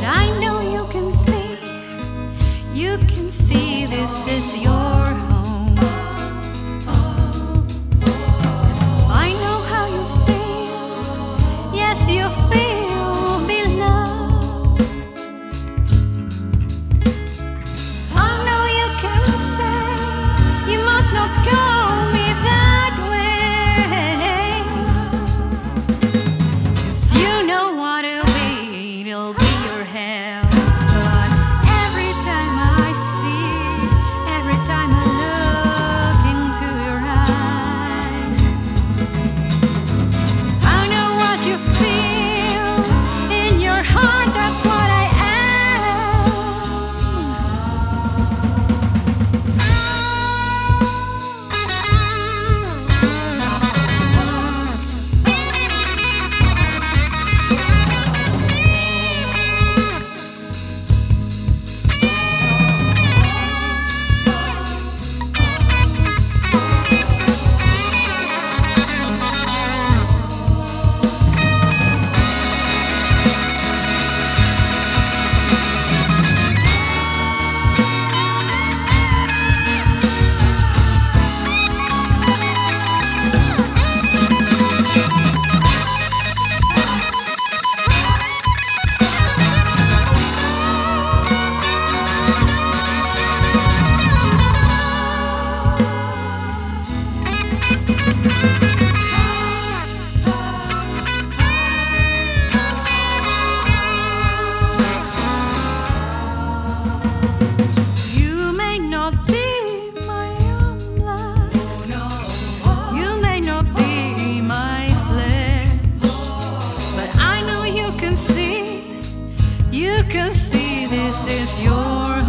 but I know you can see, you can see this is your. your hair. see this is your